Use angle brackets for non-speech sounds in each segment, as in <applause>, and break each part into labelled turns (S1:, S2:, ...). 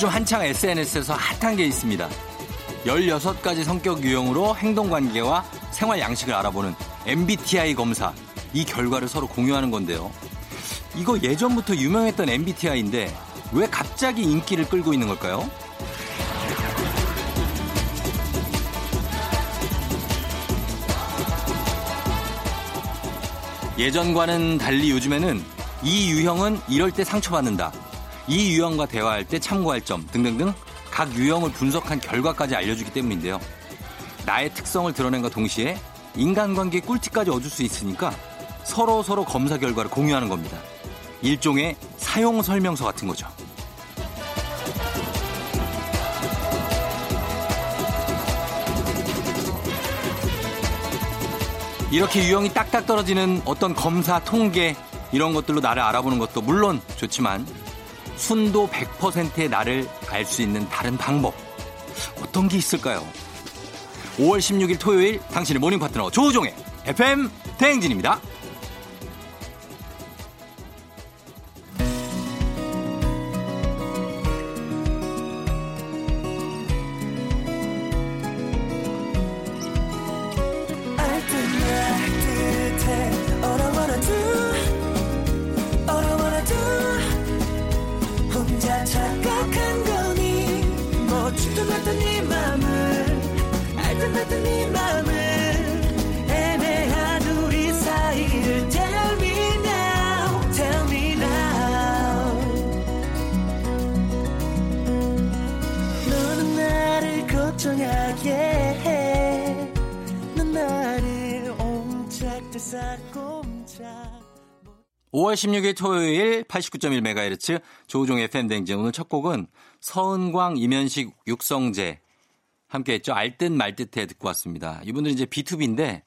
S1: 요즘 한창 SNS에서 핫한 게 있습니다. 16가지 성격 유형으로 행동관계와 생활 양식을 알아보는 MBTI 검사. 이 결과를 서로 공유하는 건데요. 이거 예전부터 유명했던 MBTI인데 왜 갑자기 인기를 끌고 있는 걸까요? 예전과는 달리 요즘에는 이 유형은 이럴 때 상처받는다. 이 유형과 대화할 때 참고할 점 등등등 각 유형을 분석한 결과까지 알려주기 때문인데요. 나의 특성을 드러낸과 동시에 인간관계 꿀팁까지 얻을 수 있으니까 서로 서로 검사 결과를 공유하는 겁니다. 일종의 사용 설명서 같은 거죠. 이렇게 유형이 딱딱 떨어지는 어떤 검사 통계 이런 것들로 나를 알아보는 것도 물론 좋지만 순도 100%의 나를 알 수 있는 다른 방법 어떤 게 있을까요? 5월 16일 토요일 당신의 모닝 파트너 조우종의 FM 대행진입니다. 16일 토요일 89.1MHz 조우종의 팬댕진 오늘 첫 곡은 서은광, 이면식, 육성재 함께 했죠. 알듯 말듯해 듣고 왔습니다. 이분들이 이제 B2B인데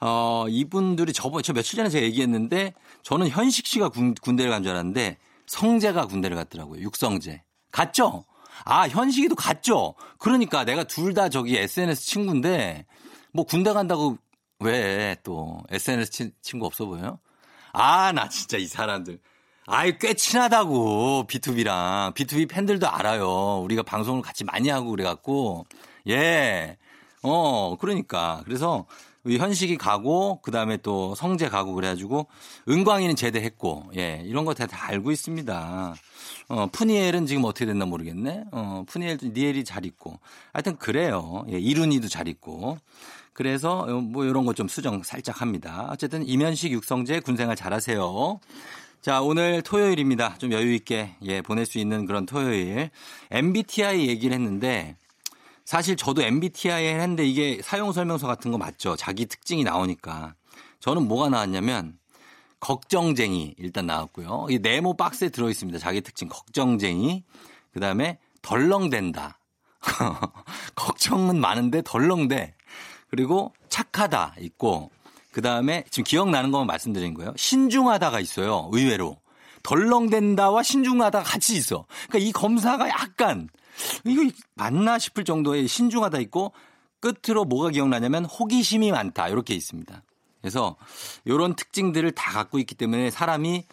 S1: 어, 이분들이 저번 저 며칠 전에 제가 얘기했는데 저는 현식 씨가 군, 군대를 간 줄 알았는데 성재가 군대를 갔더라고요. 육성재. 갔죠? 아, 현식이도 갔죠? 그러니까 내가 둘 다 저기 SNS 친구인데 뭐 군대 간다고 왜 또 SNS 친, 친구 없어 보여요? 아, 나 진짜 이 사람들. 아이, 꽤 친하다고, B2B랑. B2B 팬들도 알아요. 우리가 방송을 같이 많이 하고 그래갖고. 예. 어, 그러니까. 그래서 현식이 가고, 그 다음에 또 성재 가고 그래가지고, 은광이는 제대했고, 예. 이런 거 다 알고 있습니다. 어, 푸니엘은 지금 어떻게 됐나 모르겠네. 어, 푸니엘도 니엘이 잘 있고. 하여튼 그래요. 예, 이룬이도 잘 있고. 그래서 뭐 이런 것 좀 수정 살짝 합니다. 어쨌든 이면식 육성재 군생활 잘하세요. 자, 오늘 토요일입니다. 좀 여유 있게 예, 보낼 수 있는 그런 토요일. MBTI 얘기를 했는데 사실 저도 MBTI 했는데 이게 사용 설명서 같은 거 맞죠? 자기 특징이 나오니까. 저는 뭐가 나왔냐면 걱정쟁이 일단 나왔고요. 이 네모 박스에 들어 있습니다. 자기 특징 걱정쟁이. 그다음에 덜렁댄다. <laughs> 걱정은 많은데 덜렁대. 그리고 착하다 있고 그 다음에 지금 기억나는 것만 말씀드린 거예요. 신중하다가 있어요. 의외로. 덜렁댄다와 신중하다가 같이 있어. 그러니까 이 검사가 약간 이거 맞나 싶을 정도의 신중하다 있고 끝으로 뭐가 기억나냐면 호기심이 많다 이렇게 있습니다. 그래서 이런 특징들을 다 갖고 있기 때문에 사람이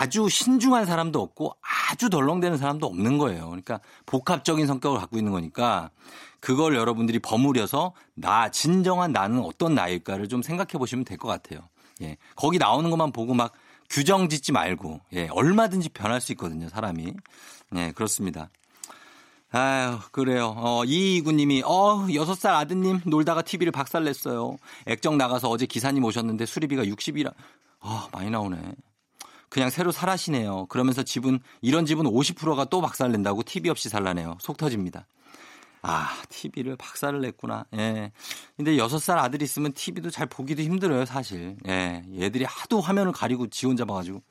S1: 아주 신중한 사람도 없고 아주 덜렁대는 사람도 없는 거예요. 그러니까 복합적인 성격을 갖고 있는 거니까 그걸 여러분들이 버무려서 나 진정한 나는 어떤 나일까를 좀 생각해 보시면 될 것 같아요. 예. 거기 나오는 것만 보고 막 규정 짓지 말고 예, 얼마든지 변할 수 있거든요, 사람이. 예, 그렇습니다. 아유, 그래요. 어, 이이구님이, 어, 여섯 살 아드님 놀다가 TV를 박살냈어요. 액정 나가서 어제 기사님 오셨는데 수리비가 60이라, 아, 많이 나오네. 그냥 새로 살아시네요. 그러면서 집은, 이런 집은 50%가 또 박살낸다고 TV 없이 살라네요. 속 터집니다. 아, TV를 박살을 냈구나. 예. 근데 여섯 살 아들 있으면 TV도 잘 보기도 힘들어요, 사실. 예. 얘들이 하도 화면을 가리고 지 혼자 봐가지고.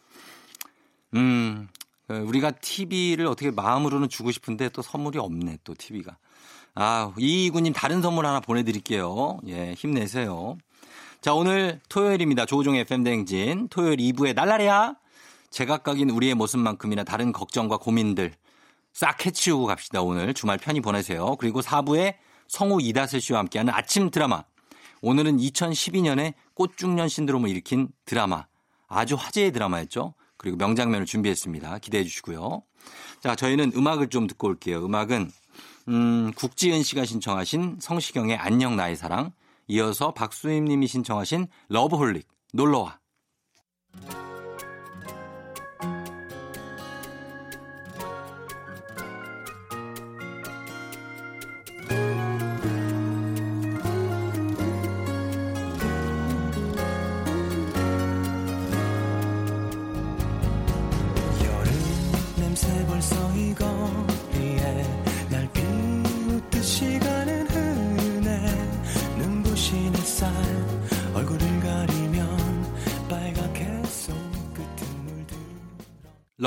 S1: 음, 그 우리가 TV를 어떻게 마음으로는 주고 싶은데 또 선물이 없네, 또 TV가. 아, 이이구님 다른 선물 하나 보내드릴게요. 예, 힘내세요. 자, 오늘 토요일입니다. 조종 FM 댕진. 토요일 2부의 날라리야. 제각각인 우리의 모습만큼이나 다른 걱정과 고민들 싹 해치우고 갑시다. 오늘 주말 편히 보내세요. 그리고 4부에 성우 이다슬 씨와 함께하는 아침 드라마. 오늘은 2012년에 꽃중년 신드롬을 일으킨 드라마. 아주 화제의 드라마였죠. 그리고 명장면을 준비했습니다. 기대해 주시고요. 자, 저희는 음악을 좀 듣고 올게요. 음악은 음, 국지은 씨가 신청하신 성시경의 안녕 나의 사랑, 이어서 박수임 님이 신청하신 러브홀릭 놀러와.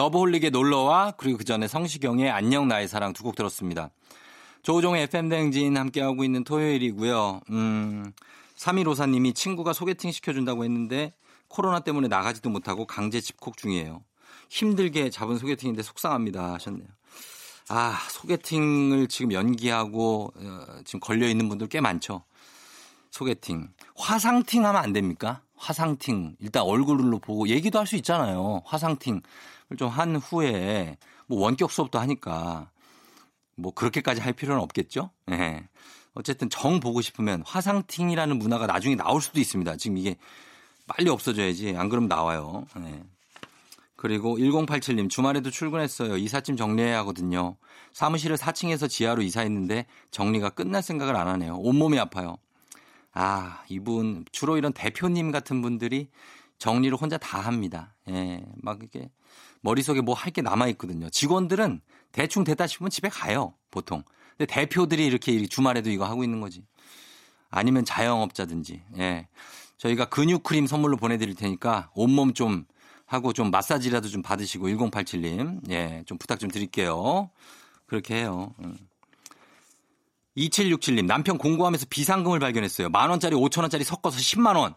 S1: 러브홀릭의 놀러와 그리고 그 전에 성시경의 안녕 나의 사랑 두 곡 들었습니다. 조우종의 FM대행진 함께하고 있는 토요일이고요. 음, 3154님이 친구가 소개팅 시켜준다고 했는데 코로나 때문에 나가지도 못하고 강제 집콕 중이에요. 힘들게 잡은 소개팅인데 속상합니다 하셨네요. 아, 소개팅을 지금 연기하고 어, 지금 걸려 있는 분들 꽤 많죠. 소개팅. 화상팅 하면 안 됩니까? 화상팅. 일단 얼굴로 보고 얘기도 할 수 있잖아요. 화상팅. 좀 한 후에 뭐 원격 수업도 하니까 뭐 그렇게까지 할 필요는 없겠죠. 예. 네. 어쨌든 정 보고 싶으면 화상팅이라는 문화가 나중에 나올 수도 있습니다. 지금 이게 빨리 없어져야지. 안 그러면 나와요. 네. 그리고 1087님 주말에도 출근했어요. 이삿짐 정리해야 하거든요. 사무실을 4층에서 지하로 이사했는데 정리가 끝날 생각을 안 하네요. 온몸이 아파요. 아, 이분 주로 이런 대표님 같은 분들이 정리를 혼자 다 합니다. 예, 막 이렇게 머릿속에 뭐 할 게 남아있거든요. 직원들은 대충 됐다 싶으면 집에 가요, 보통. 근데 대표들이 이렇게 주말에도 이거 하고 있는 거지. 아니면 자영업자든지, 예. 저희가 근육크림 선물로 보내드릴 테니까 온몸 좀 하고 좀 마사지라도 좀 받으시고 1087님, 예, 좀 부탁 좀 드릴게요. 그렇게 해요. 2767님, 음. 남편 공부하면서 비상금을 발견했어요. 만원짜리, 5천원짜리 섞어서 10만원.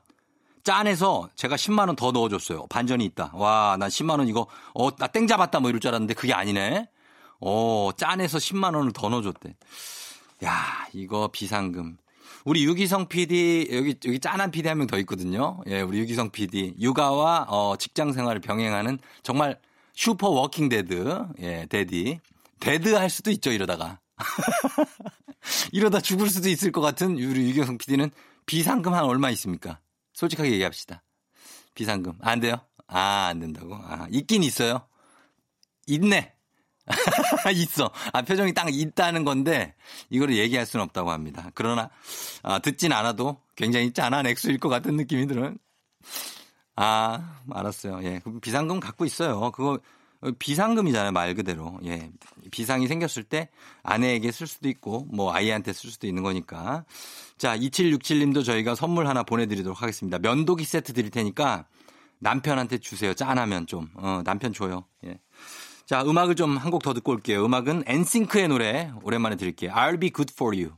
S1: 짠해서 제가 10만 원 더 넣어줬어요. 반전이 있다. 와, 난 10만 원 이거 어, 나 땡 잡았다 뭐 이럴 줄 알았는데 그게 아니네. 어, 짠해서 10만 원을 더 넣어줬대. 야, 이거 비상금. 우리 유기성 PD 여기 여기 짠한 PD 한 명 더 있거든요. 예, 우리 유기성 PD 육아와 어, 직장 생활을 병행하는 정말 슈퍼 working dad. 예, daddy. dead 할 수도 있죠, 이러다가. <laughs> 이러다 죽을 수도 있을 것 같은 우리 유기성 PD는 비상금 한 얼마 있습니까? 솔직하게 얘기합시다. 비상금. 안 돼요? 아, 안 된다고? 아, 있긴 있어요. 있네. <laughs> 있어. 아, 표정이 딱 있다는 건데, 이거를 얘기할 수는 없다고 합니다. 그러나, 아, 듣진 않아도 굉장히 짠한 액수일 것 같은 느낌이 들어요. 아, 알았어요. 예. 비상금 갖고 있어요. 그거, 비상금이잖아요, 말 그대로. 예. 비상이 생겼을 때 아내에게 쓸 수도 있고, 뭐 아이한테 쓸 수도 있는 거니까. 자, 2767님도 저희가 선물 하나 보내드리도록 하겠습니다. 면도기 세트 드릴 테니까 남편한테 주세요. 짠하면 좀. 어, 남편 줘요. 예. 자, 음악을 좀 한 곡 더 듣고 올게요. 음악은 엔싱크의 노래 오랜만에 드릴게요. I'll be good for you.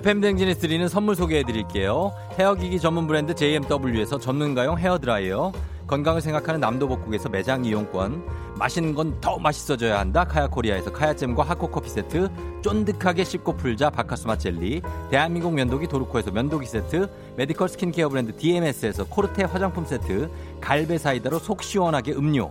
S1: FM대행진에 드리는 선물 소개해 드릴게요. 헤어기기 전문 브랜드 JMW에서 전문가용 헤어드라이어, 건강을 생각하는 남도복국에서 매장 이용권, 맛있는 건 더 맛있어져야 한다. 카야코리아에서 카야잼과 하코커피 세트, 쫀득하게 씹고 풀자 박카스맛 젤리, 대한민국 면도기 도르코에서 면도기 세트, 메디컬 스킨케어 브랜드 DMS에서 코르테 화장품 세트, 갈배 사이다로 속 시원하게 음료,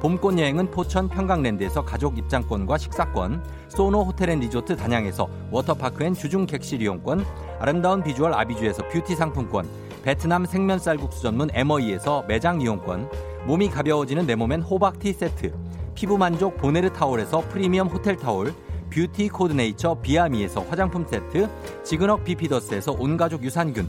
S1: 봄꽃 여행은 포천 평강랜드에서 가족 입장권과 식사권, 소노 호텔 앤 리조트 단양에서 워터파크 and 주중 객실 이용권, 아름다운 비주얼 아비주에서 뷰티 상품권, 베트남 생면 쌀국수 전문 에머이에서 매장 이용권, 몸이 가벼워지는 내 몸엔 호박티 세트, 피부 만족 보네르 타올에서 프리미엄 호텔 타올, 뷰티 코드네이처 비아미에서 화장품 세트, 지근억 비피더스에서 온가족 유산균,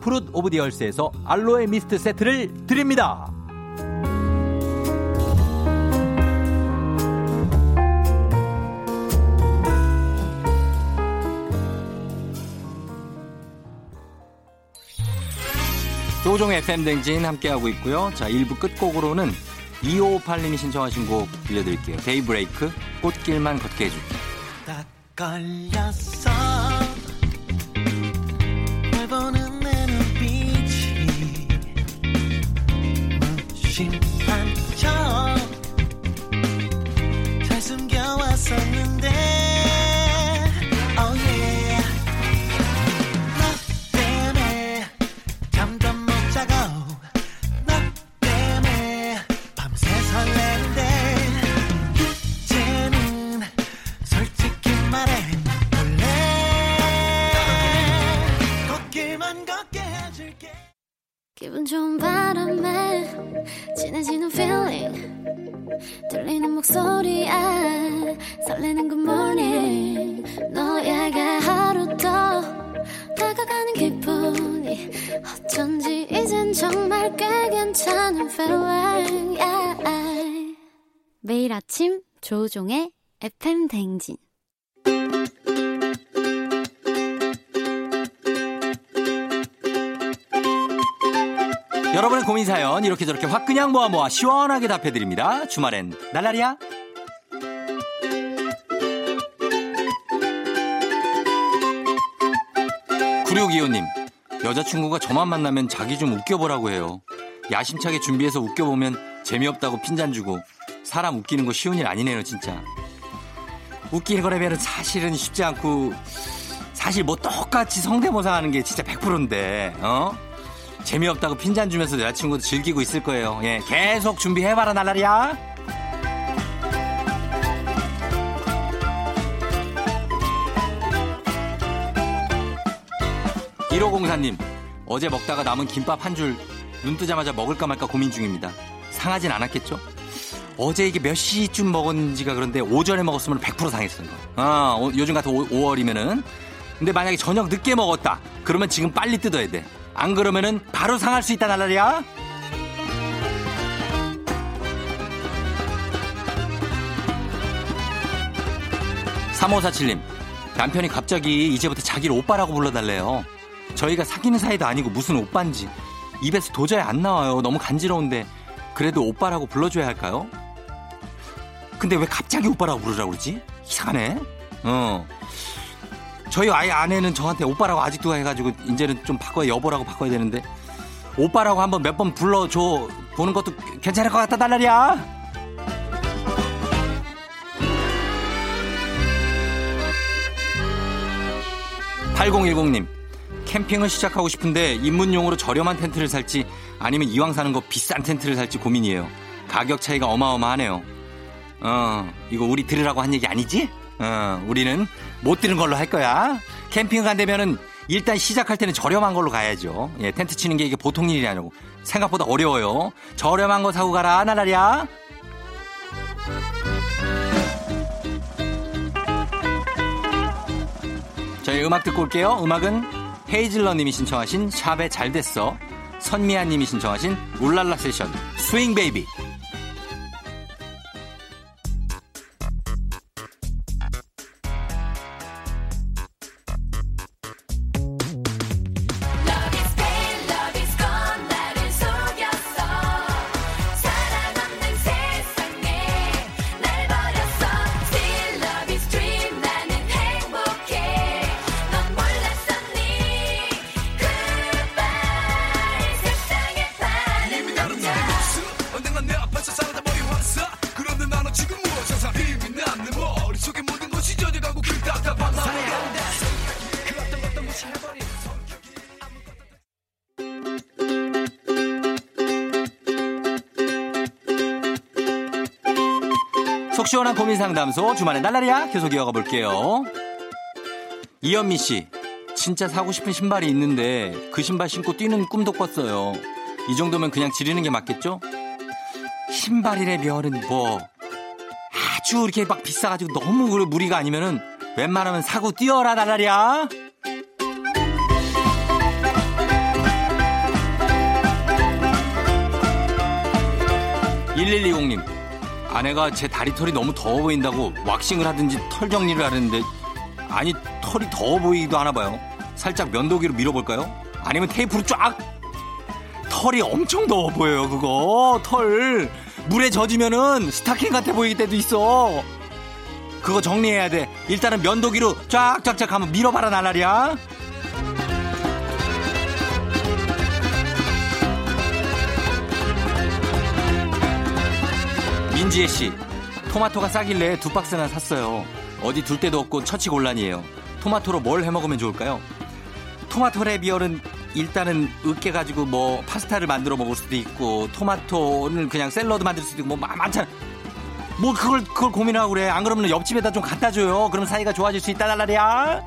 S1: Fruit of the Earth에서 알로에 미스트 세트를 드립니다. 조종의 FM 댕진 함께하고 있고요. 자, 1부 끝곡으로는 2558님이 신청하신 곡 들려드릴게요. 데이브레이크, 꽃길만 걷게 해줄게. 딱 걸렸어. 무심한 척잘 숨겨왔었는데 댕진 여러분의 고민 사연 이렇게 저렇게 확 그냥 모아 모아 시원하게 답해 드립니다. 주말엔 날라리야. 9625님 여자친구가 저만 만나면 자기 좀 웃겨보라고 해요. 야심차게 준비해서 웃겨보면 재미없다고 핀잔 주고 사람 웃기는 거 쉬운 일 아니네요 진짜. 웃기는 거라면 사실은 쉽지 않고 사실 뭐 똑같이 성대모사 하는 게 진짜 100%인데 어? 재미없다고 핀잔 주면서 여자친구도 즐기고 있을 거예요. 예, 계속 준비해봐라, 날라리야. 1504님, 어제 먹다가 남은 김밥 한 줄 눈 뜨자마자 먹을까 말까 고민 중입니다. 상하진 않았겠죠? 어제 이게 몇 시쯤 먹었는지가 그런데 오전에 먹었으면 100% 상했어요. 어, 요즘 같은 5 월이면은. 근데 만약에 저녁 늦게 먹었다. 그러면 지금 빨리 뜯어야 돼. 안 그러면은 바로 상할 수 있다 날라리야. 3547님, 남편이 갑자기 이제부터 자기를 오빠라고 불러달래요. 저희가 사귀는 사이도 아니고 무슨 오빠인지. 입에서 도저히 안 나와요. 너무 간지러운데. 그래도 오빠라고 불러줘야 할까요? 근데 왜 갑자기 오빠라고 부르라고 그러지? 이상하네. 어. 저희 아이 아내는 저한테 오빠라고 아직도 해가지고 이제는 좀 바꿔야 여보라고 바꿔야 되는데 오빠라고 한번 몇 번 불러줘 보는 것도 괜찮을 것 같다 달라리야. 8010님 캠핑을 시작하고 싶은데 입문용으로 저렴한 텐트를 살지 아니면 이왕 사는 거 비싼 텐트를 살지 고민이에요. 가격 차이가 어마어마하네요. 어, 이거 우리 들으라고 한 얘기 아니지? 어, 우리는 못 들은 걸로 할 거야. 캠핑 간다면은 일단 시작할 때는 저렴한 걸로 가야죠. 예, 텐트 치는 게 이게 보통 일이 아니고 생각보다 어려워요. 저렴한 거 사고 가라, 나라리야. 저희 음악 듣고 올게요. 음악은 헤이즐러 님이 신청하신 샵의 잘됐어. 선미아 님이 신청하신 울랄라 세션 Swing Baby. 속 시원한 고민 상담소 주말의 날라리야 계속 이어가 볼게요. 이현미 씨, 진짜 사고 싶은 신발이 있는데 그 신발 신고 뛰는 꿈도 꿨어요. 이 정도면 그냥 지르는 게 맞겠죠? 신발이래 별은 뭐 아주 이렇게 막 비싸가지고 너무 무리가 아니면은 웬만하면 사고 뛰어라 날라리야. 1120님, 아내가 제 다리털이 너무 더워 보인다고 왁싱을 하든지 털 정리를 하는데, 아니, 털이 더워 보이기도 하나 봐요. 살짝 면도기로 밀어볼까요? 아니면 테이프로 쫙! 털이 엄청 더워 보여요, 그거. 털. 물에 젖으면은 스타킹 같아 보이기 때도 있어. 그거 정리해야 돼. 일단은 면도기로 쫙쫙쫙 하면 밀어봐라, 나날이야. 민지혜 씨, 토마토가 싸길래 두 박스나 샀어요. 어디 둘 데도 없고 처치 곤란이에요. 토마토로 뭘 해 먹으면 좋을까요? 토마토 레비얼은 일단은 으깨 가지고 뭐 파스타를 만들어 먹을 수도 있고 토마토는 그냥 샐러드 만들 수도 있고 뭐 많잖아. 뭐 그걸 그걸 고민하고 그래. 안 그러면 옆집에다 좀 갖다 줘요. 그럼 사이가 좋아질 수 있다 달라리야.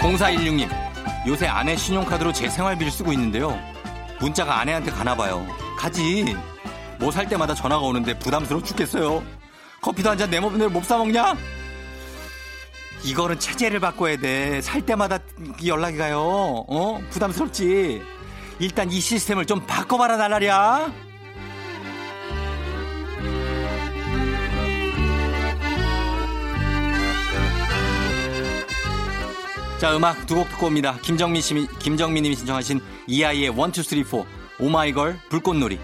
S1: 0416님 요새 아내 신용카드로 제 생활비를 쓰고 있는데요. 문자가 아내한테 가나 봐요. 가지. 뭐 살 때마다 전화가 오는데 부담스러워 죽겠어요. 커피도 한 잔 내 몸대로 못 사먹냐? 이거는 체제를 바꿔야 돼. 살 때마다 연락이 가요. 어? 부담스럽지? 일단 이 시스템을 좀 바꿔봐라, 날라리야. 자, 음악 두 곡 듣고 옵니다. 김정민 씨, 김정민 님이 신청하신 이아이의 1, 2, 3, 4, 오마이걸, 불꽃놀이.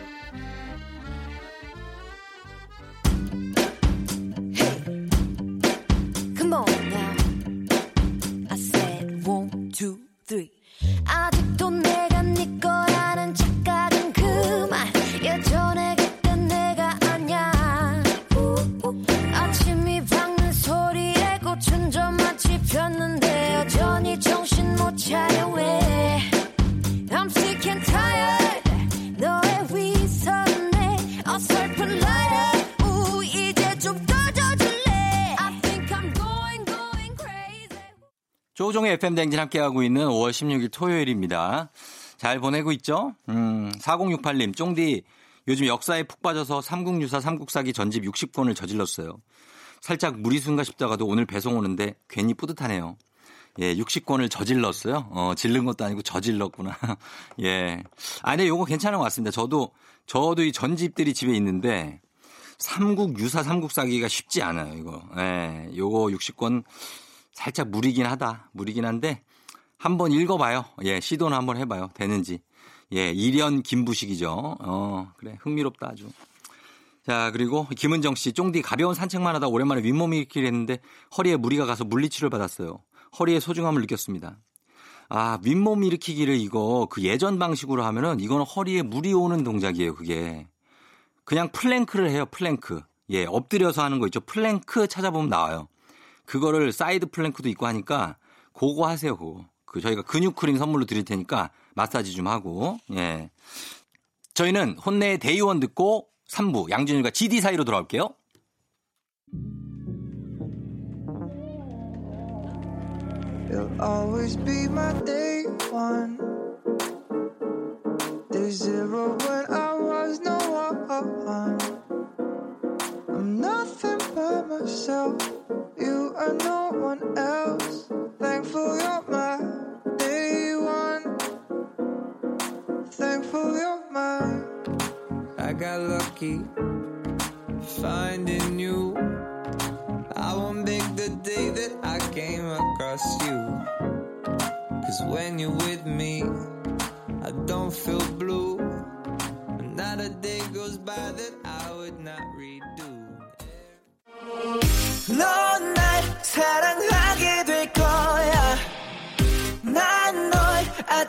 S1: 조종의 FM 댕진 함께하고 있는 5월 16일 토요일입니다. 잘 보내고 있죠? 음, 4068님, 쫑디, 요즘 역사에 푹 빠져서 삼국유사 삼국사기 전집 60권을 저질렀어요. 살짝 무리수인가 싶다가도 오늘 배송 오는데 괜히 뿌듯하네요. 예, 60권을 저질렀어요. 어, 질른 것도 아니고 저질렀구나. <laughs> 예. 아, 근데 요거 괜찮은 것 같습니다. 저도, 저도 이 전집들이 집에 있는데 삼국 유사 삼국 사기가 쉽지 않아요, 이거. 예, 요거 60권 살짝 무리긴 하다. 무리긴 한데 한번 읽어봐요. 예, 시도는 한번 해봐요. 되는지. 예, 일연 김부식이죠. 어, 그래. 흥미롭다 아주. 자, 그리고 김은정 씨, 쫑디 가벼운 산책만 하다 오랜만에 윗몸 일으키기를 했는데 허리에 무리가 가서 물리치료를 받았어요. 허리의 소중함을 느꼈습니다. 아, 윗몸 일으키기를 이거 그 예전 방식으로 하면은 이거는 허리에 무리 오는 동작이에요, 그게. 그냥 plank를 해요, 플랭크. 예, 엎드려서 하는 거 있죠. 플랭크 찾아보면 나와요. 그거를 side plank도 있고 하니까 그거 하세요, 그거. 그 저희가 근육 크림 선물로 드릴 테니까 마사지 좀 하고. 예. 저희는 혼네의 Day One 듣고 3부 양준일과 GD 사이로 돌아올게요. Are no one else. Thankful you're my day one. Thankful you're mine. I got lucky finding you. I won't make the day that I came across you. Cause when you're with me, I don't feel blue. Not a day goes by that I would not redo. 넌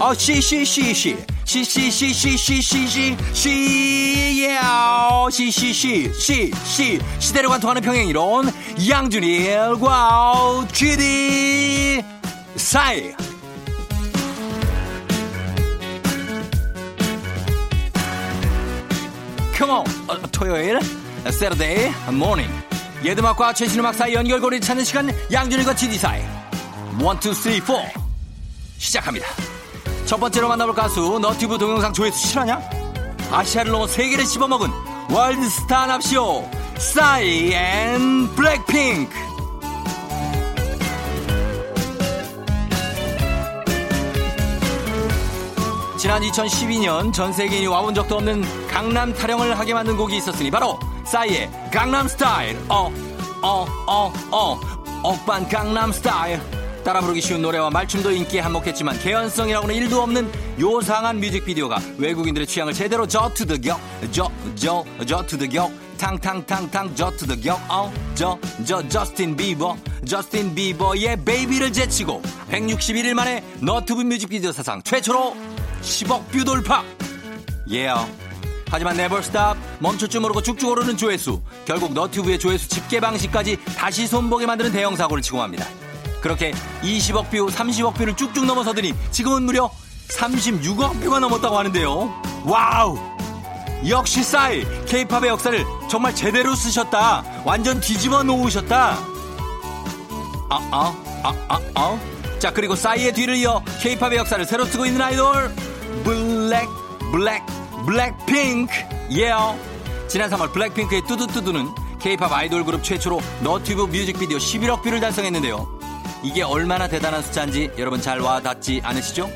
S1: 시, 어, 시, 시, 시, 시. 시, 시, 시, 시, 시, 시, 시, 시, 예, 시, 시, 시, 시, 시. 시대를 관통하는 평행 이론. 양준일과 GD 사이. Come on, 어, 토요일, Saturday morning. 옛 음악과 최신 음악 사이 연결고리를 찾는 시간 양준일과 GD 사이. 1, 2, 3, 4. 시작합니다. 첫 번째로 만나볼 가수 너튜브 동영상 조회수 실화냐? 아시아를 넘어 세계를 씹어먹은 월드스타 납시오 싸이 and 블랙핑크 지난 2012년 전 세계인이 와본 적도 없는 강남 타령을 하게 만든 곡이 있었으니 바로 싸이의 강남 스타일. 어어 어어 어, 오빤 강남 스타일 따라 부르기 쉬운 노래와 말춤도 인기에 한몫했지만 개연성이라고는 일도 없는 요상한 뮤직비디오가 외국인들의 취향을 제대로 저투더격 저저 저투더격 탕탕탕탕 저투더격 어저저 저스틴 비버 저스틴 비버의 Baby를 제치고 161일 만에 너튜브 뮤직비디오 사상 최초로 10억 뷰 돌파 예 yeah. 하지만 never stop 멈출 줄 모르고 쭉쭉 오르는 조회수 결국 너튜브의 조회수 집계 방식까지 다시 손보게 만드는 대형 사고를 맙니다 그렇게 20억 뷰, 30억 뷰를 쭉쭉 넘어서더니 지금은 무려 36억 뷰가 넘었다고 하는데요. Wow! 역시 싸이 케이팝의 역사를 정말 제대로 쓰셨다. 완전 뒤집어 놓으셨다. 아, 아, 아, 아, 아. 자, 그리고 싸이의 뒤를 이어 케이팝의 역사를 새로 쓰고 있는 아이돌 블랙, 블랙, 블랙핑크. 예. Yeah. 지난 3월 블랙핑크의 뚜두뚜두는 케이팝 아이돌 그룹 최초로 너튜브 뮤직비디오 11억 뷰를 달성했는데요. 이게 얼마나 대단한 숫자인지 여러분 잘 와닿지 않으시죠?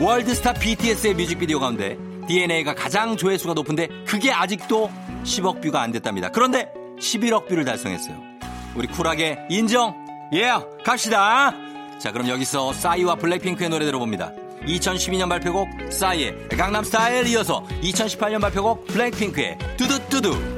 S1: 월드스타 BTS의 뮤직비디오 가운데 DNA가 가장 조회수가 높은데 그게 아직도 10억 뷰가 안 됐답니다. 그런데 11억 뷰를 달성했어요. 우리 쿨하게 인정. 예, yeah, 갑시다. 자, 그럼 여기서 싸이와 블랙핑크의 노래 들어봅니다. 2012년 발표곡 싸이의 강남스타일 이어서 2018년 발표곡 블랙핑크의 두두두두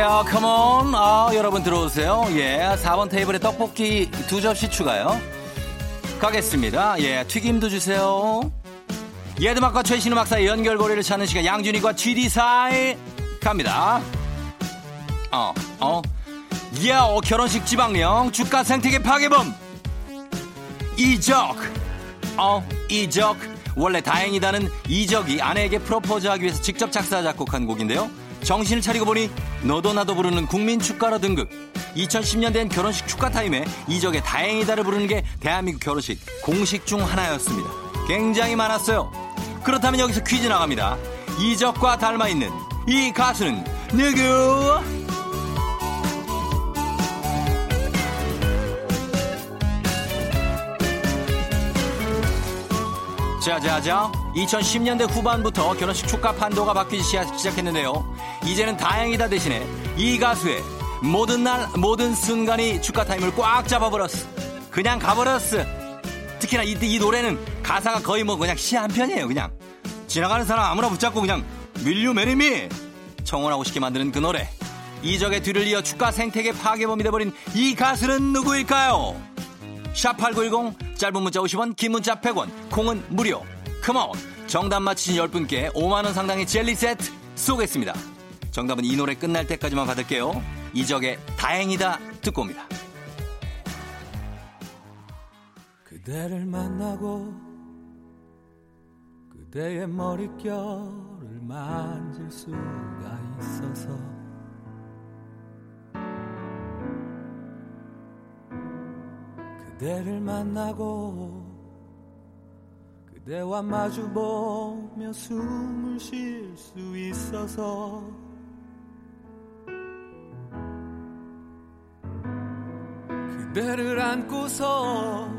S1: 아, 예, 아, 컴온. 아, 여러분 들어오세요. 예, 4번 테이블에 떡볶이 두 접시 추가요. 가겠습니다. 예, 튀김도 주세요. 예드막과 최신 음악 사이 연결고리를 찾는 시간 양준이과 GD 사이 갑니다. 어, 어. 예, 어, 결혼식 지방령 주가 생태계 파괴범. 이적. 어, 이적. 원래 다행이다는 이적이 아내에게 프로포즈하기 위해서 직접 작사 작곡한 곡인데요. 정신을 차리고 보니 너도 나도 부르는 국민 축가로 등극. 2010년 된 결혼식 축가 타임에 이적의 다행이다를 부르는 게 대한민국 결혼식 공식 중 하나였습니다. 굉장히 많았어요. 그렇다면 여기서 퀴즈 나갑니다. 이적과 닮아 있는 이 가수는 누구? 자자자. 2010년대 후반부터 결혼식 축가 판도가 바뀌기 시작했는데요. 이제는 다행이다 대신에 이 가수의 모든 날 모든 순간이 축가 타임을 꽉 잡아버렸어. 그냥 가버렸어. 특히나 이, 이 노래는 가사가 거의 뭐 그냥 시 한 편이에요 그냥. 지나가는 사람 아무나 붙잡고 그냥 will you marry me 청혼하고 싶게 만드는 그 노래. 이적의 뒤를 이어 축가 생태계 파괴범이 돼버린 이 가수는 누구일까요? 샵8910 짧은 문자 50원 긴 문자 100원 콩은 무료. 컴온 정답 맞히신 10분께 5만원 상당의 젤리 세트 쏘겠습니다. 정답은 이 노래 끝날 때까지만 받을게요. 이적의 다행이다 듣고 옵니다. 그대를 만나고 그대의 머릿결을 만질 수가 있어서
S2: 그대를 만나고 그대와 마주보며 숨을 쉴 수 있어서 그대를 안고서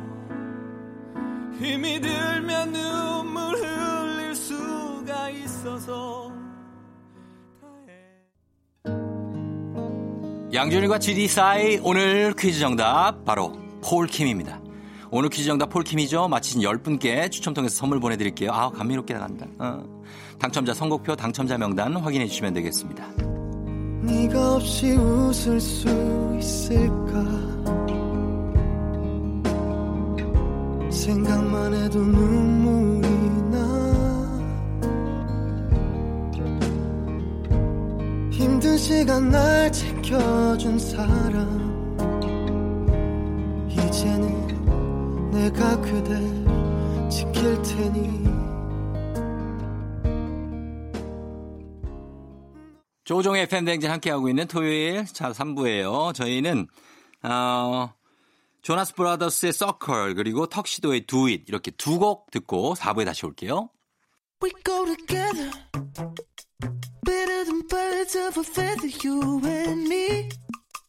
S2: 힘이 들면 눈물 흘릴 수가 있어서
S1: 양준일과 GD 사이 오늘 퀴즈 정답 바로 폴킴입니다. 오늘 퀴즈 정답 폴킴이죠. 마친 10분께 추첨 통해서 선물 보내드릴게요. 아 감미롭게 나간다. 어. 당첨자 선곡표 당첨자 명단 확인해 주시면 되겠습니다.
S2: 네가 없이 웃을 수 있을까 생각만 해도 눈물이 나 힘든 시간 날 지켜준 사람 이제는 내가 그댈 지킬 테니
S1: 조종의 팬댕진 함께하고 있는 토요일 자 3부예요. 저희는 어, 조나스 브라더스의 서클 그리고 턱시도의 Do It 이렇게 두 곡 듣고 4부에 다시 올게요.
S2: We go together better than birds of a feather, you and me.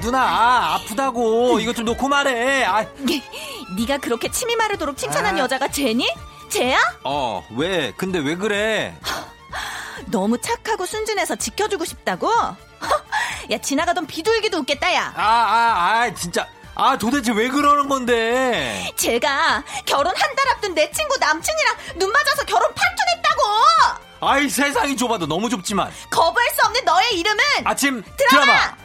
S1: 누나 아, 아프다고 이거 좀 놓고 말해. 아,
S3: 네가 그렇게 침이 마르도록 칭찬한
S1: 아.
S3: 여자가 쟤니? 쟤야?
S1: 어, 왜? 근데 왜 그래? <laughs>
S3: 너무 착하고 순진해서 지켜주고 싶다고? <laughs> 야 지나가던 비둘기도 웃겠다 야
S1: 아, 아, 아, 진짜. 아, 도대체 왜 그러는 건데?
S3: 제가 결혼 한 달 앞둔 내 친구 남친이랑 눈 맞아서 결혼 파토냈다고
S1: 아이, 세상이 좁아도 너무 좁지만.
S3: 거부할 수 없는 너의 이름은
S1: 아침
S3: 드라마!
S1: 드라마.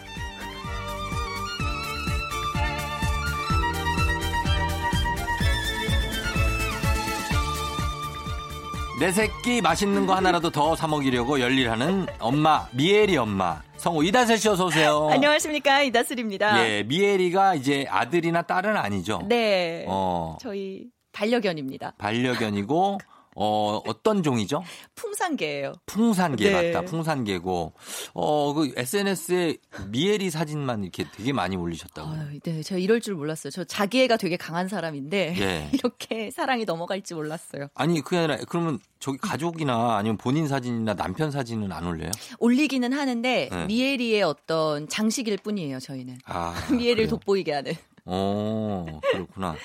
S1: 내 새끼 맛있는 거 하나라도 더 사 먹이려고 열일하는 엄마 미에리 엄마. 성우 이다슬 씨 어서 오세요.
S3: 안녕하십니까. 이다슬입니다.
S1: 예, 미에리가 이제 아들이나 딸은 아니죠.
S3: 네.
S1: 어,
S3: 저희 반려견입니다.
S1: 반려견이고 어, 어떤 종이죠?
S3: 풍산개예요
S1: 풍산개
S3: 네.
S1: 맞다. 풍산개고 어, 그 SNS에 미에리 사진만 이렇게 되게 많이 올리셨다고. 요
S3: 아유, 네, 제가 이럴 줄 몰랐어요. 저 자기애가 되게 강한 사람인데
S1: 예. <laughs>
S3: 이렇게 사랑이 넘어갈지 몰랐어요.
S1: 아니 그게 아니라 그러면 저기 가족이나 아니면 본인 사진이나 남편 사진은 안 올려요?
S3: 올리기는 하는데
S1: 네.
S3: 미에리의 어떤 장식일 뿐이에요. 저희는
S1: 아 <laughs>
S3: 미에리를
S1: 그래요?
S3: 돋보이게 하는.
S1: 어 그렇구나.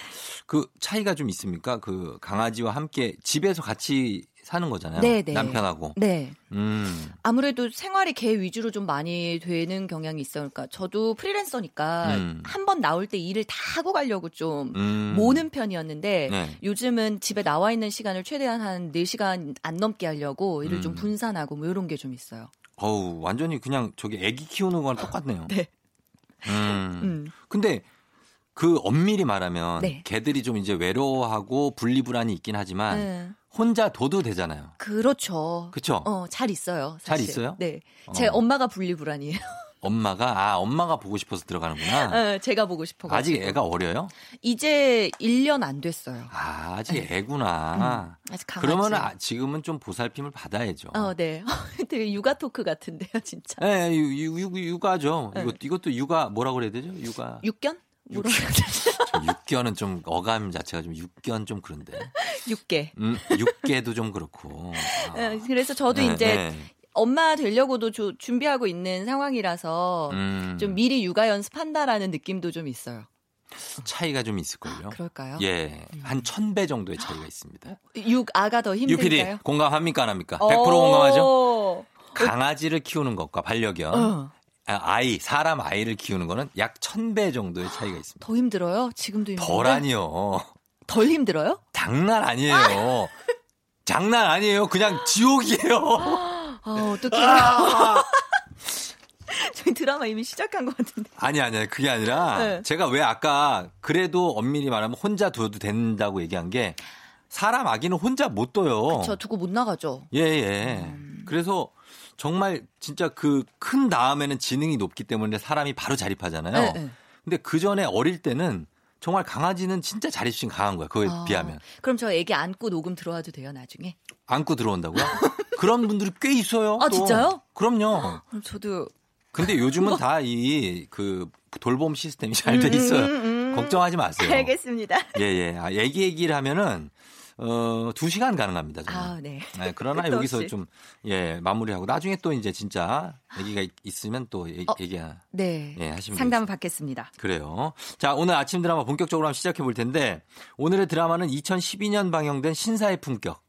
S1: 그 차이가 좀 있습니까? 그 강아지와 함께 집에서 같이 사는 거잖아요.
S3: 네, 네.
S1: 남편하고.
S3: 네.
S1: 음.
S3: 아무래도 생활이 개 위주로 좀 많이 되는 경향이 있어요. 그러니까 저도 프리랜서니까
S1: 음.
S3: 한번 나올 때 일을 다 하고 가려고 좀
S1: 음.
S3: 모는 편이었는데
S1: 네.
S3: 요즘은 집에 나와 있는 시간을 최대한 한 4시간 안 넘게 하려고 일을 좀
S1: 음.
S3: 분산하고 뭐 이런 게 좀 있어요.
S1: 어우 완전히 그냥 저기 애기 키우는 거랑 똑같네요. <laughs>
S3: 네.
S1: 음.
S3: 음.
S1: 근데 그 엄밀히 말하면
S3: 네.
S1: 개들이 좀 이제 외로워하고 분리불안이 있긴 하지만
S3: 네.
S1: 혼자 둬도 되잖아요.
S3: 그렇죠.
S1: 그렇죠?
S3: 어, 잘 있어요.
S1: 잘
S3: 사실.
S1: 있어요?
S3: 네.
S1: 어.
S3: 제 엄마가 분리불안이에요. <laughs>
S1: 엄마가 아 엄마가 보고 싶어서 들어가는구나.
S3: 어, 제가 보고 싶어
S1: 아직 애가 어려요?
S3: 이제 1년 안 됐어요.
S1: 아, 아직 애구나.
S3: 아직 강아지.
S1: 그러면 아, 지금은 좀 보살핌을 받아야죠.
S3: 어, 네. <laughs> 되게 육아 토크 같은데요, 진짜.
S1: 네, 유, 유, 유, 육아죠.
S3: 네.
S1: 이것, 이것도 육아 뭐라고 그래야 되죠? 육아.
S3: 육견? <laughs>
S1: 저 육견은 좀 어감 자체가 좀 육견 좀 그런데.
S3: 육개.
S1: 음, 육개도 좀 그렇고. 아.
S3: 어, 그래서 저도
S1: 네,
S3: 이제
S1: 네.
S3: 엄마 되려고도 조- 준비하고 있는 상황이라서
S1: 음,
S3: 좀 미리 육아 연습한다라는 느낌도 좀 있어요.
S1: 차이가 좀 있을걸요.
S3: 그럴까요?
S1: 예, 한천 배 정도의 차이가 있습니다.
S3: 육아가 더
S1: 유피디
S3: 힘들까요?
S1: 공감합니까 안 합니까? 100% 공감하죠?
S3: 어.
S1: 강아지를 키우는 것과 반려견,
S3: 어.
S1: 아, 아이, 사람 아이를 키우는 거는 약천배 정도의 차이가 있습니다.
S3: 더 힘들어요? 지금도 힘들어요?
S1: 덜 아니요.
S3: 덜 힘들어요?
S1: 장난 아니에요. 장난 아니에요. 그냥 지옥이에요.
S3: 아, 어떡해. 저희 드라마 이미 시작한 것 같은데.
S1: 아니, 아니, 그게 아니라
S3: 네.
S1: 제가 왜 아까 그래도 엄밀히 말하면 혼자 둬도 된다고 얘기한 게 사람 아기는 혼자 못 둬요.
S3: 저 두고 못 나가죠.
S1: 예, 예. 그래서 정말 진짜 그 큰 다음에는 지능이 높기 때문에 사람이 바로 자립하잖아요.
S3: 네, 네.
S1: 근데 그 전에 어릴 때는 정말 강아지는 진짜 자립심 강한 거야. 그거에
S3: 아,
S1: 비하면.
S3: 그럼 저 애기 안고 녹음 들어와도 돼요, 나중에?
S1: 안고 들어온다고요? 그런 분들이 꽤 있어요.
S3: 아,
S1: 또.
S3: 진짜요?
S1: 그럼요.
S3: 그럼 저도.
S1: 근데 요즘은 다 이 그 돌봄 시스템이 잘 돼 있어요.
S3: 음, 음, 음.
S1: 걱정하지 마세요.
S3: 알겠습니다.
S1: 예, 예. 아, 애기 얘기를 하면은 어, 두 시간 가능합니다. 저는.
S3: 아, 네.
S1: 네, 그러나 여기서. 좀, 예, 마무리하고. 나중에 또 이제 진짜 애기가 있- 있으면 또 얘기,
S3: 어.
S1: 얘기,
S3: 네.
S1: 예, 하시면
S3: 상담을 받겠습니다.
S1: 그래요. 자, 오늘 아침 드라마 본격적으로 한번 시작해 볼 텐데, 오늘의 드라마는 2012년 방영된 신사의 품격.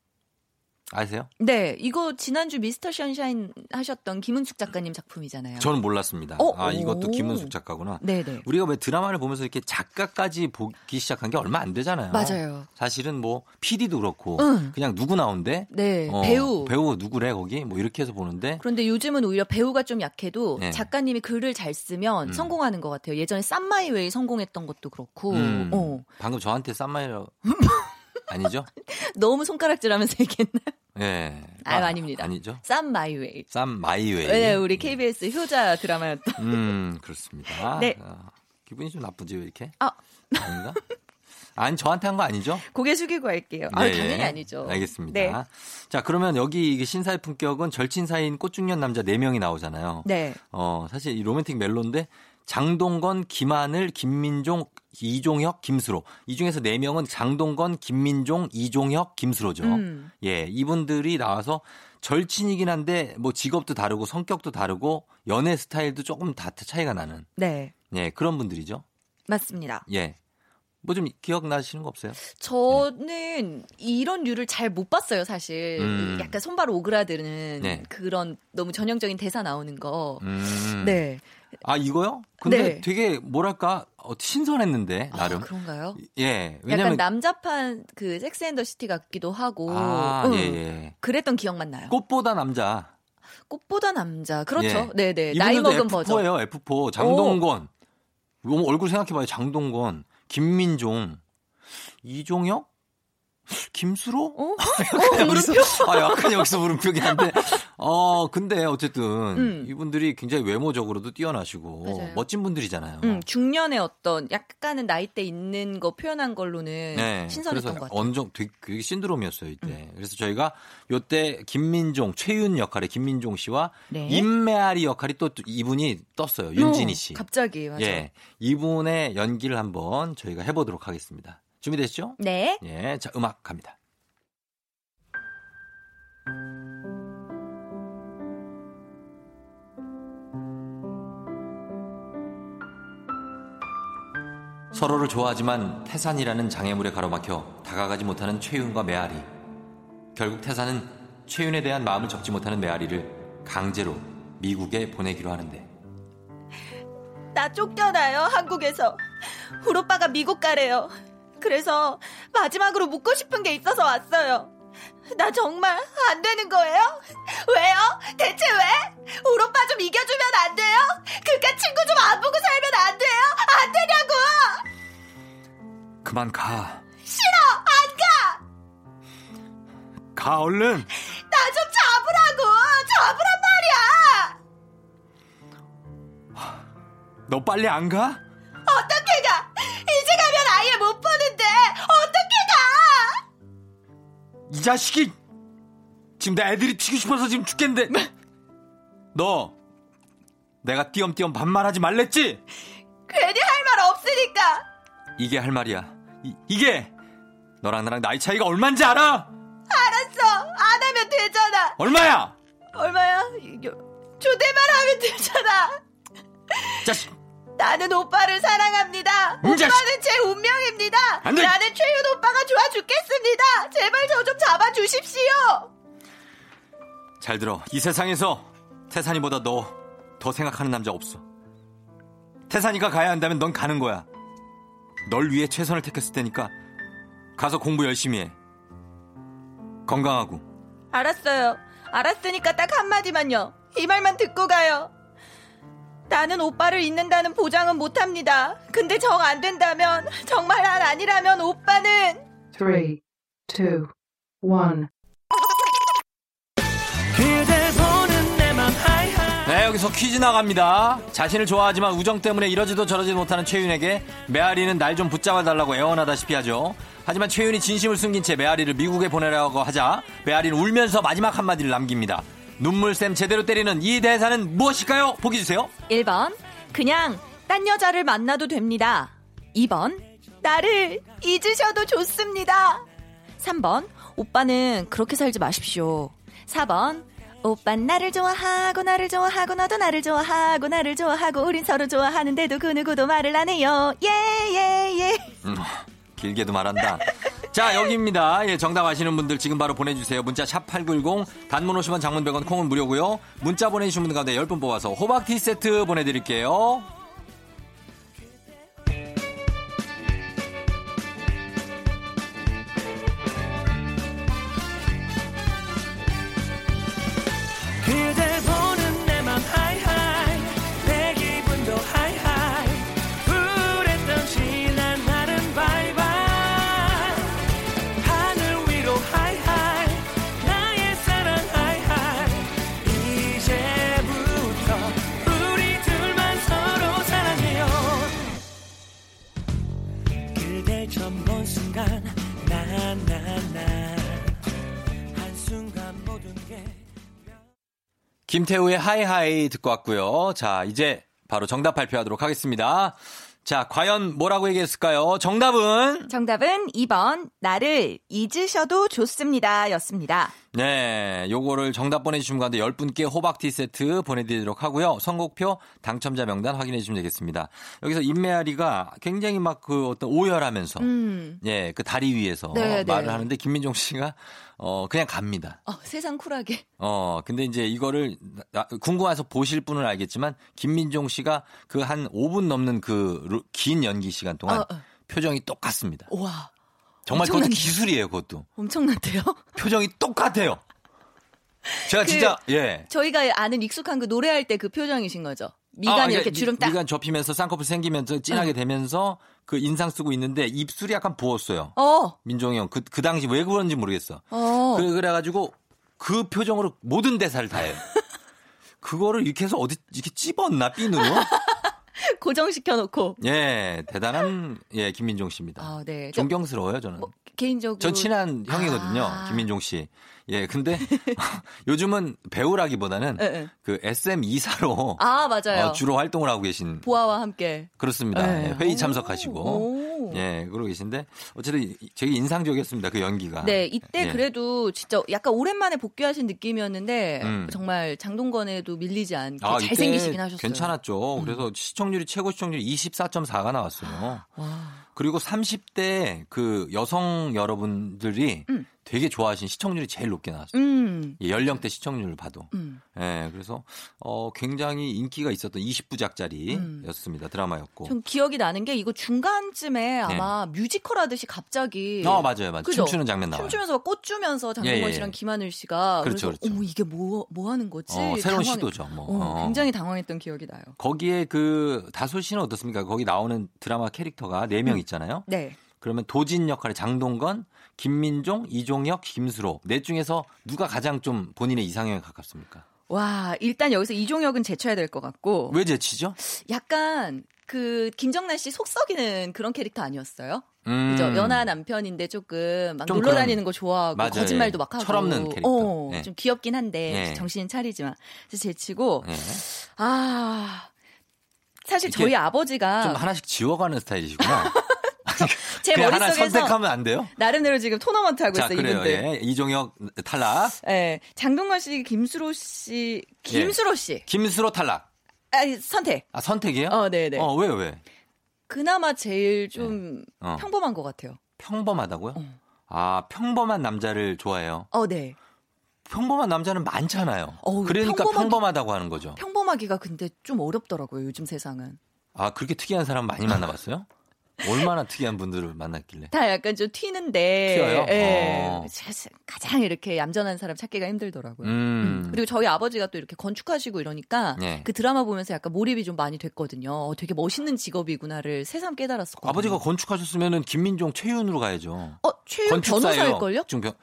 S1: 아세요?
S3: 네, 이거 지난주 미스터 션샤인 하셨던 김은숙 작가님 작품이잖아요.
S1: 저는 몰랐습니다.
S3: 어?
S1: 아, 이것도
S3: 오.
S1: 김은숙 작가구나.
S3: 네네.
S1: 우리가 왜 드라마를 보면서 이렇게 작가까지 보기 시작한 게 얼마 안 되잖아요.
S3: 맞아요.
S1: 사실은 뭐 PD도 그렇고
S3: 응.
S1: 그냥 누구 나온대?
S3: 네,
S1: 어,
S3: 배우.
S1: 배우 누구래 거기? 뭐 이렇게 해서 보는데
S3: 그런데 요즘은 오히려 배우가 좀 약해도
S1: 네.
S3: 작가님이 글을 잘 쓰면
S1: 음.
S3: 성공하는 것 같아요. 예전에 쌈마이웨이 성공했던 것도 그렇고,
S1: 음,
S3: 어.
S1: 방금 저한테 쌈마이라 <laughs> 아니죠?
S3: 너무 손가락질하면서 얘기했나요?
S1: 예.
S3: 아, 아닙니다.
S1: 아니죠?
S3: 쌈 My Way.
S1: 쌈 My Way.
S3: 네, 우리 KBS 효자 드라마였던.
S1: 음, 그렇습니다.
S3: 네.
S1: 어, 기분이 좀 나쁘지 왜 이렇게?
S3: 아.
S1: 아닌가? 아니 저한테 한 거 아니죠?
S3: 고개 숙이고 할게요. 아,
S1: 네.
S3: 당연히 아니죠.
S1: 알겠습니다.
S3: 네.
S1: 자, 그러면 여기 신사의 품격은 절친 사이인 꽃중년 남자 4명이 나오잖아요.
S3: 네.
S1: 어, 사실 이 로맨틱 멜로인데 장동건, 김하늘, 김민종, 이종혁, 김수로. 이 중에서 4명은 장동건, 김민종, 이종혁, 김수로죠.
S3: 음.
S1: 예, 이분들이 나와서 절친이긴 한데 뭐 직업도 다르고 성격도 다르고 연애 스타일도 조금 다 차이가 나는
S3: 네.
S1: 예, 그런 분들이죠.
S3: 맞습니다.
S1: 예. 뭐 좀 기억나시는 거 없어요?
S3: 저는 이런 류를 잘 못 봤어요, 사실.
S1: 음.
S3: 약간 손발 오그라드는
S1: 네.
S3: 그런 너무 전형적인 대사 나오는 거.
S1: 음.
S3: 네.
S1: 아, 이거요? 근데
S3: 네.
S1: 되게 뭐랄까 어, 신선했는데 나름.
S3: 아, 그런가요?
S1: 예.
S3: 약간
S1: 왜냐면
S3: 남자판 그 Sex and the City 같기도 하고.
S1: 아,
S3: 응.
S1: 예, 예.
S3: 그랬던 기억만 나요.
S1: 꽃보다 남자.
S3: 꽃보다 남자. 그렇죠.
S1: 예.
S3: 네, 네. 나이 먹은 버전.
S1: F4예요, F4. 장동건. 요 얼굴 생각해봐요. 장동건, 김민종, 이종혁, 김수로?
S3: 어? <laughs>
S1: 약간 여기서, 아, 약간 여기서 물음표긴 한데, 어, 근데 어쨌든
S3: 음.
S1: 이분들이 굉장히 외모적으로도 뛰어나시고
S3: 맞아요.
S1: 멋진 분들이잖아요.
S3: 음, 중년의 어떤 약간은 나이대 있는 거 표현한 걸로는
S1: 네,
S3: 신선했던 것 같아요. 음.
S1: 언정 되게, 되게 신드롬이었어요 이때. 그래서 저희가 요때 김민종, 최윤 역할의 김민종 씨와
S3: 네.
S1: 임메아리 역할이 또 이분이 떴어요. 윤진희 씨.
S3: 어, 갑자기 맞아.
S1: 예, 이분의 연기를 한번 저희가 해보도록 하겠습니다. 준비되시죠?
S3: 네.
S1: 예, 자 음악 갑니다. 서로를 좋아하지만 태산이라는 장애물에 가로막혀 다가가지 못하는 최윤과 메아리. 결국 태산은 최윤에 대한 마음을 접지 못하는 메아리를 강제로 미국에 보내기로 하는데
S3: 나 쫓겨나요, 한국에서. 우리 오빠가 미국 가래요. 그래서 마지막으로 묻고 싶은 게 있어서 왔어요. 나 정말 안 되는 거예요? 왜요? 대체 왜? 우리 오빠 좀 이겨주면 안 돼요? 그깟 친구 좀 안 보고 살면 안 돼요? 안 되냐고!
S1: 그만 가.
S3: 싫어! 안 가!
S1: 가 얼른.
S3: 나 좀 잡으라고! 잡으란 말이야!
S1: 너 빨리 안 가?
S3: 어떻게 가? 이제 가면 아예 못 보는데 어떻게 가?
S1: 이 자식이 지금 내 애들이 튀고 싶어서 지금 죽겠는데 너 내가 띄엄띄엄 반말하지 말랬지?
S3: 괜히 할 말 없으니까.
S1: 이게 할 말이야 이, 이게 너랑 나랑 나이 차이가 얼만지 알아?
S3: 알았어. 안 하면 되잖아.
S1: 얼마야?
S3: 얼마야? 조대만 하면 되잖아.
S1: 자식
S3: 나는 오빠를 사랑합니다.
S1: 음.
S3: 오빠는 제 운명입니다. 나는 최윤 오빠가 좋아 죽겠습니다. 제발 저 좀 잡아주십시오.
S1: 잘 들어 이 세상에서 태산이보다 너 더 생각하는 남자 없어 태산이가 가야 한다면 넌 가는 거야 널 위해 최선을 택했을 테니까 가서 공부 열심히 해 건강하고
S3: 알았어요. 알았으니까 딱 한마디만요. 이 말만 듣고 가요. 나는 오빠를 잊는다는 보장은 못합니다. 근데 정 안 된다면, 정말 난 아니라면 오빠는
S4: three, two, one.
S2: 그댈 보는 내맘 하이하이
S1: 네, 여기서 퀴즈 나갑니다. 자신을 좋아하지만 우정 때문에 이러지도 저러지도 못하는 최윤에게 메아리는 날 좀 붙잡아 달라고 애원하다시피 하죠. 하지만 최윤이 진심을 숨긴 채 메아리를 미국에 보내라고 하자 메아리는 울면서 마지막 한마디를 남깁니다. 눈물샘 제대로 때리는 이 대사는 무엇일까요? 보기 주세요.
S3: 1번, 그냥 딴 여자를 만나도 됩니다. 2번, 나를 잊으셔도 좋습니다. 3번, 오빠는 그렇게 살지 마십시오. 4번, 오빤 나를 좋아하고 나를 좋아하고 너도 나를 좋아하고 나를 좋아하고 우린 서로 좋아하는데도 그 누구도 말을 안 해요. 예, 예, 예.
S1: 음, 길게도 말한다. 자, 여기입니다. 예, 정답 아시는 분들 지금 바로 보내주세요. 문자 샵8910, 단문 50원, 장문 100원, 콩은 무료고요. 문자 보내주신 분들 가운데 10분 뽑아서 호박티 세트 보내드릴게요. 김태우의 하이하이 듣고 왔고요. 자, 이제 바로 정답 발표하도록 하겠습니다. 자, 과연 뭐라고 얘기했을까요? 정답은
S3: 정답은 2번, 나를 잊으셔도 좋습니다. 였습니다.
S1: 네, 요거를 정답 보내주신 분 가운데 10분께 호박티 세트 보내드리도록 하고요. 선곡표 당첨자 명단 확인해 주시면 되겠습니다. 여기서 임메아리가 굉장히 막 그 어떤 오열하면서
S3: 음.
S1: 예, 그 다리 위에서
S3: 네,
S1: 말을
S3: 네.
S1: 하는데 김민종 씨가 어 그냥 갑니다.
S3: 어, 세상 쿨하게.
S1: 어, 근데 이제 이거를 나- 궁금해서 보실 분은 알겠지만 김민종 씨가 그 한 5분 넘는 그 긴 연기 시간 동안
S3: 어, 어.
S1: 표정이 똑같습니다.
S3: 와,
S1: 정말 그것도. 기술이에요, 그것도.
S3: 엄청난데요?
S1: 표정이 똑같아요. 제가
S3: 그-
S1: 진짜 예.
S3: 저희가 아는 익숙한 그 노래할 때 그 표정이신 거죠? 미간이
S1: 아,
S3: 이렇게
S1: 미-
S3: 주름 딱.
S1: 미간 접히면서 쌍꺼풀 생기면서 진하게
S3: 응.
S1: 되면서 그 인상 쓰고 있는데 입술이 약간 부었어요.
S3: 어,
S1: 민종이 형. 그, 그 당시 왜 그런지 모르겠어.
S3: 어.
S1: 그래, 그래가지고 그 표정으로 모든 대사를 다 해요. <laughs> 그거를 이렇게 해서 어디 이렇게 찝었나, 핀으로? <laughs>
S3: 고정시켜 놓고.
S1: 예, 대단한, 예, 김민종 씨입니다.
S3: 아, 네. 저-
S1: 존경스러워요, 저는.
S3: 뭐, 개인적으로.
S1: 전 친한 형이거든요,
S3: 아.
S1: 김민종 씨. 예, 근데 <laughs> 요즘은 배우라기보다는
S3: 예, 예.
S1: 그 SM 이사로
S3: 아, 맞아요.
S1: 어, 주로 활동을 하고 계신
S3: 보아와 함께.
S1: 그렇습니다.
S3: 네.
S1: 예, 회의
S3: 오.
S1: 참석하시고
S3: 오.
S1: 예 그러고 계신데 어쨌든 이- 되게 인상적이었습니다 그 연기가.
S3: 네, 이때
S1: 예.
S3: 그래도 진짜 약간 오랜만에 복귀하신 느낌이었는데
S1: 음.
S3: 정말 장동건에도 밀리지 않게
S1: 아,
S3: 잘생기시긴 하셨어요. 음.
S1: 괜찮았죠. 그래서 시청률이 최고 시청률이 24.4가 나왔어요.
S3: 와.
S1: 그리고 30대 그 여성 여러분들이
S3: 음.
S1: 되게 좋아하신 시청률이 제일 높게 나왔어요.
S3: 음.
S1: 예, 연령대 시청률을 봐도.
S3: 음.
S1: 예, 그래서 어 굉장히 인기가 있었던 20부작짜리였습니다. 드라마였고.
S3: 전 기억이 나는 게 이거 중간쯤에 아마 뮤지컬 하듯이 갑자기
S1: 네. 어, 맞아요, 맞아요.
S3: 그죠?
S1: 춤추는 장면 나와요.
S3: 춤추면서 막꽃 주면서 장동건
S1: 예, 예.
S3: 씨랑 김하늘 씨가
S1: 그렇죠, 그렇죠.
S3: 어머 이게 뭐뭐 하는 거지?
S1: 어, 새로운 시도죠. 뭐.
S3: 어,
S1: 어.
S3: 굉장히 당황했던 기억이 나요.
S1: 거기에 그 다솔 씨는 어떻습니까? 거기 나오는 드라마 캐릭터가 네명있 잖아요.
S3: 네.
S1: 그러면 도진 역할의 장동건, 김민종, 이종혁, 김수로 넷 중에서 누가 가장 좀 본인의 이상형에 가깝습니까?
S3: 와, 일단 여기서 이종혁은 제쳐야 될 것 같고.
S1: 왜 제치죠?
S3: 약간 그 김정란 씨 속 썩이는 그런 캐릭터 아니었어요?
S1: 음.
S3: 그죠? 연하 남편인데 조금
S1: 막좀
S3: 놀러 다니는 거 좋아하고
S1: 맞아요.
S3: 거짓말도
S1: 예.
S3: 막 하고.
S1: 철없는 캐릭터.
S3: 어,
S1: 예.
S3: 좀 귀엽긴 한데
S1: 예.
S3: 정신은 차리지만. 그래서 제치고
S1: 예.
S3: 아 사실 저희 아버지가
S1: 좀 하나씩 지워가는 스타일이시구나. <laughs> <laughs>
S3: 제
S1: 그냥 하나
S3: 머릿속에서
S1: 선택하면 안 돼요?
S3: 나름대로 지금 토너먼트 하고
S1: 자,
S3: 있어요,
S1: 그래요.
S3: 이분들.
S1: 예. 이종혁 탈락.
S3: 예. 장동건 씨, 김수로 씨, 김수로 씨.
S1: 김수로 탈락.
S3: 아, 선택.
S1: 아, 선택이에요?
S3: 어, 네 네.
S1: 어, 왜, 왜?
S3: 그나마 제일 좀
S1: 어.
S3: 평범한 것 같아요.
S1: 평범하다고요? 아, 평범한 남자를 좋아해요.
S3: 어, 네.
S1: 평범한 남자는 많잖아요.
S3: 어우,
S1: 그러니까
S3: 평범하기-
S1: 평범하다고 하는 거죠.
S3: 평범하기가 근데 좀 어렵더라고요, 요즘 세상은.
S1: 아, 그렇게 특이한 사람 많이 만나봤어요? 얼마나 특이한 분들을 만났길래.
S3: 다 약간 좀 튀는데.
S1: 튀어요?
S3: 예.
S1: 어.
S3: 자- 가장 이렇게 얌전한 사람 찾기가 힘들더라고요.
S1: 음.
S3: 그리고 저희 아버지가 또 이렇게 건축하시고 이러니까
S1: 네.
S3: 그 드라마 보면서 약간 몰입이 좀 많이 됐거든요. 어, 되게 멋있는 직업이구나를 새삼 깨달았었거든요.
S1: 아버지가 건축하셨으면은 김민종 최윤으로 가야죠.
S3: 어, 최윤 변호사일걸요?
S1: 지금 변...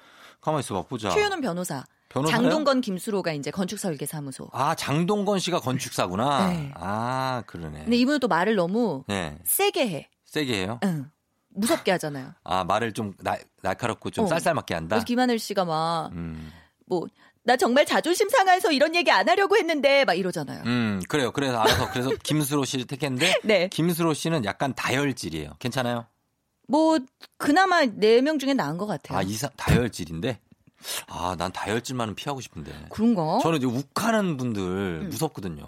S1: 가만 있어봐 보자.
S3: 최윤은 변호사.
S1: 변호사요?
S3: 장동건 김수로가 이제 건축설계사무소.
S1: 아 장동건 씨가 건축사구나.
S3: 네.
S1: 아 그러네.
S3: 근데 이분은 또 말을 너무
S1: 네,
S3: 세게 해.
S1: 세게 해요.
S3: 응. 무섭게 하잖아요.
S1: 아 말을 좀 나, 날카롭고 좀
S3: 어.
S1: 쌀쌀맞게 한다.
S3: 김하늘 씨가 막
S1: 음,
S3: 뭐나 정말 자존심 상해서 이런 얘기 안 하려고 했는데 막 이러잖아요.
S1: 음 그래요. 그래서 알아서 그래서 <laughs> 김수로 씨를 택했는데
S3: 네.
S1: 김수로 씨는 약간 다혈질이에요. 괜찮아요?
S3: 뭐 그나마 네 명 중에 나은 것 같아요.
S1: 아 이상 다혈질인데. 아 난 다혈질만은 피하고 싶은데.
S3: 그런가?
S1: 저는 이제 욱하는 분들 무섭거든요.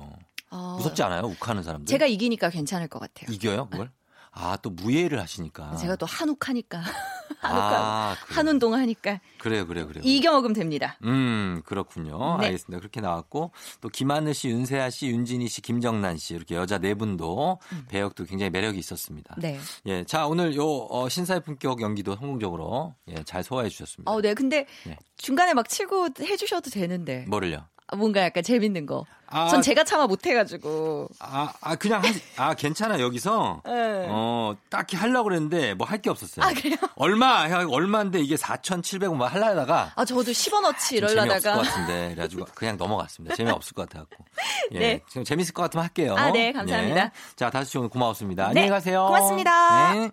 S3: 아,
S1: 무섭지 않아요? 욱하는 사람들.
S3: 제가 이기니까 괜찮을 것 같아요.
S1: 이겨요 그걸? 아 또 무예를 하시니까.
S3: 제가 또 한욱하니까 <laughs>
S1: 아, 그래요.
S3: 한운동 하니까
S1: 그래요, 그래요, 그래요.
S3: 이겨 먹으면 됩니다.
S1: 음, 그렇군요.
S3: 네.
S1: 알겠습니다. 그렇게 나왔고, 또 김하늘 씨, 윤세아 씨, 윤진희 씨, 김정란 씨, 이렇게 여자 네 분도 배역도 굉장히 매력이 있었습니다.
S3: 음. 네.
S1: 예. 자, 오늘 요, 어, 신사의 품격 연기도 성공적으로, 예, 잘 소화해 주셨습니다.
S3: 어, 네. 근데
S1: 네.
S3: 중간에 막 치고 해주셔도 되는데
S1: 뭐를요?
S3: 아, 뭔가 약간 재밌는 거.
S1: 아,
S3: 전 제가 참아 못해가지고.
S1: 아, 아, 그냥, 하, 아, 괜찮아. 여기서,
S3: 네.
S1: 어, 딱히 하려고 그랬는데, 뭐 할 게 없었어요.
S3: 아, 그래요?
S1: 얼마, 야, 얼마인데 이게 4,700원 뭐 하려다가,
S3: 아 저도 10원 어치
S1: 좀 재미없을 것
S3: 이러려다가.
S1: 같은데 그래가지고 그냥 넘어갔습니다. 재미없을 것 같아갖고. <laughs> 예,
S3: 네.
S1: 지금 재밌을 것 같으면 할게요.
S3: 아, 네, 감사합니다.
S1: 예. 자, 다섯 시 오늘 고마웠습니다.
S3: 네,
S1: 안녕히 가세요.
S3: 고맙습니다.
S1: 네.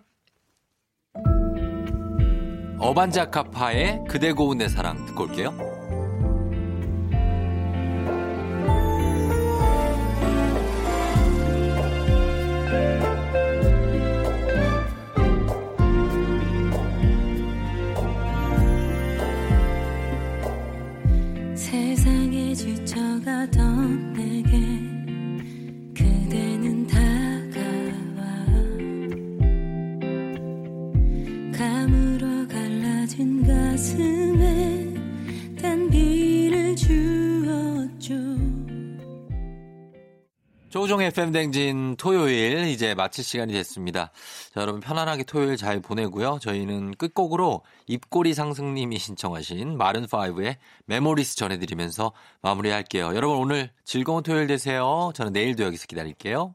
S1: 어반자카파의 그대 고운 내 사랑 듣고 올게요. 조종의 팬댕진 토요일 이제 마칠 시간이 됐습니다. 자, 여러분 편안하게 토요일 잘 보내고요. 저희는 끝곡으로 입꼬리 상승님이 신청하신 마룬5의 Memories 전해드리면서 마무리할게요. 여러분 오늘 즐거운 토요일 되세요. 저는 내일도 여기서 기다릴게요.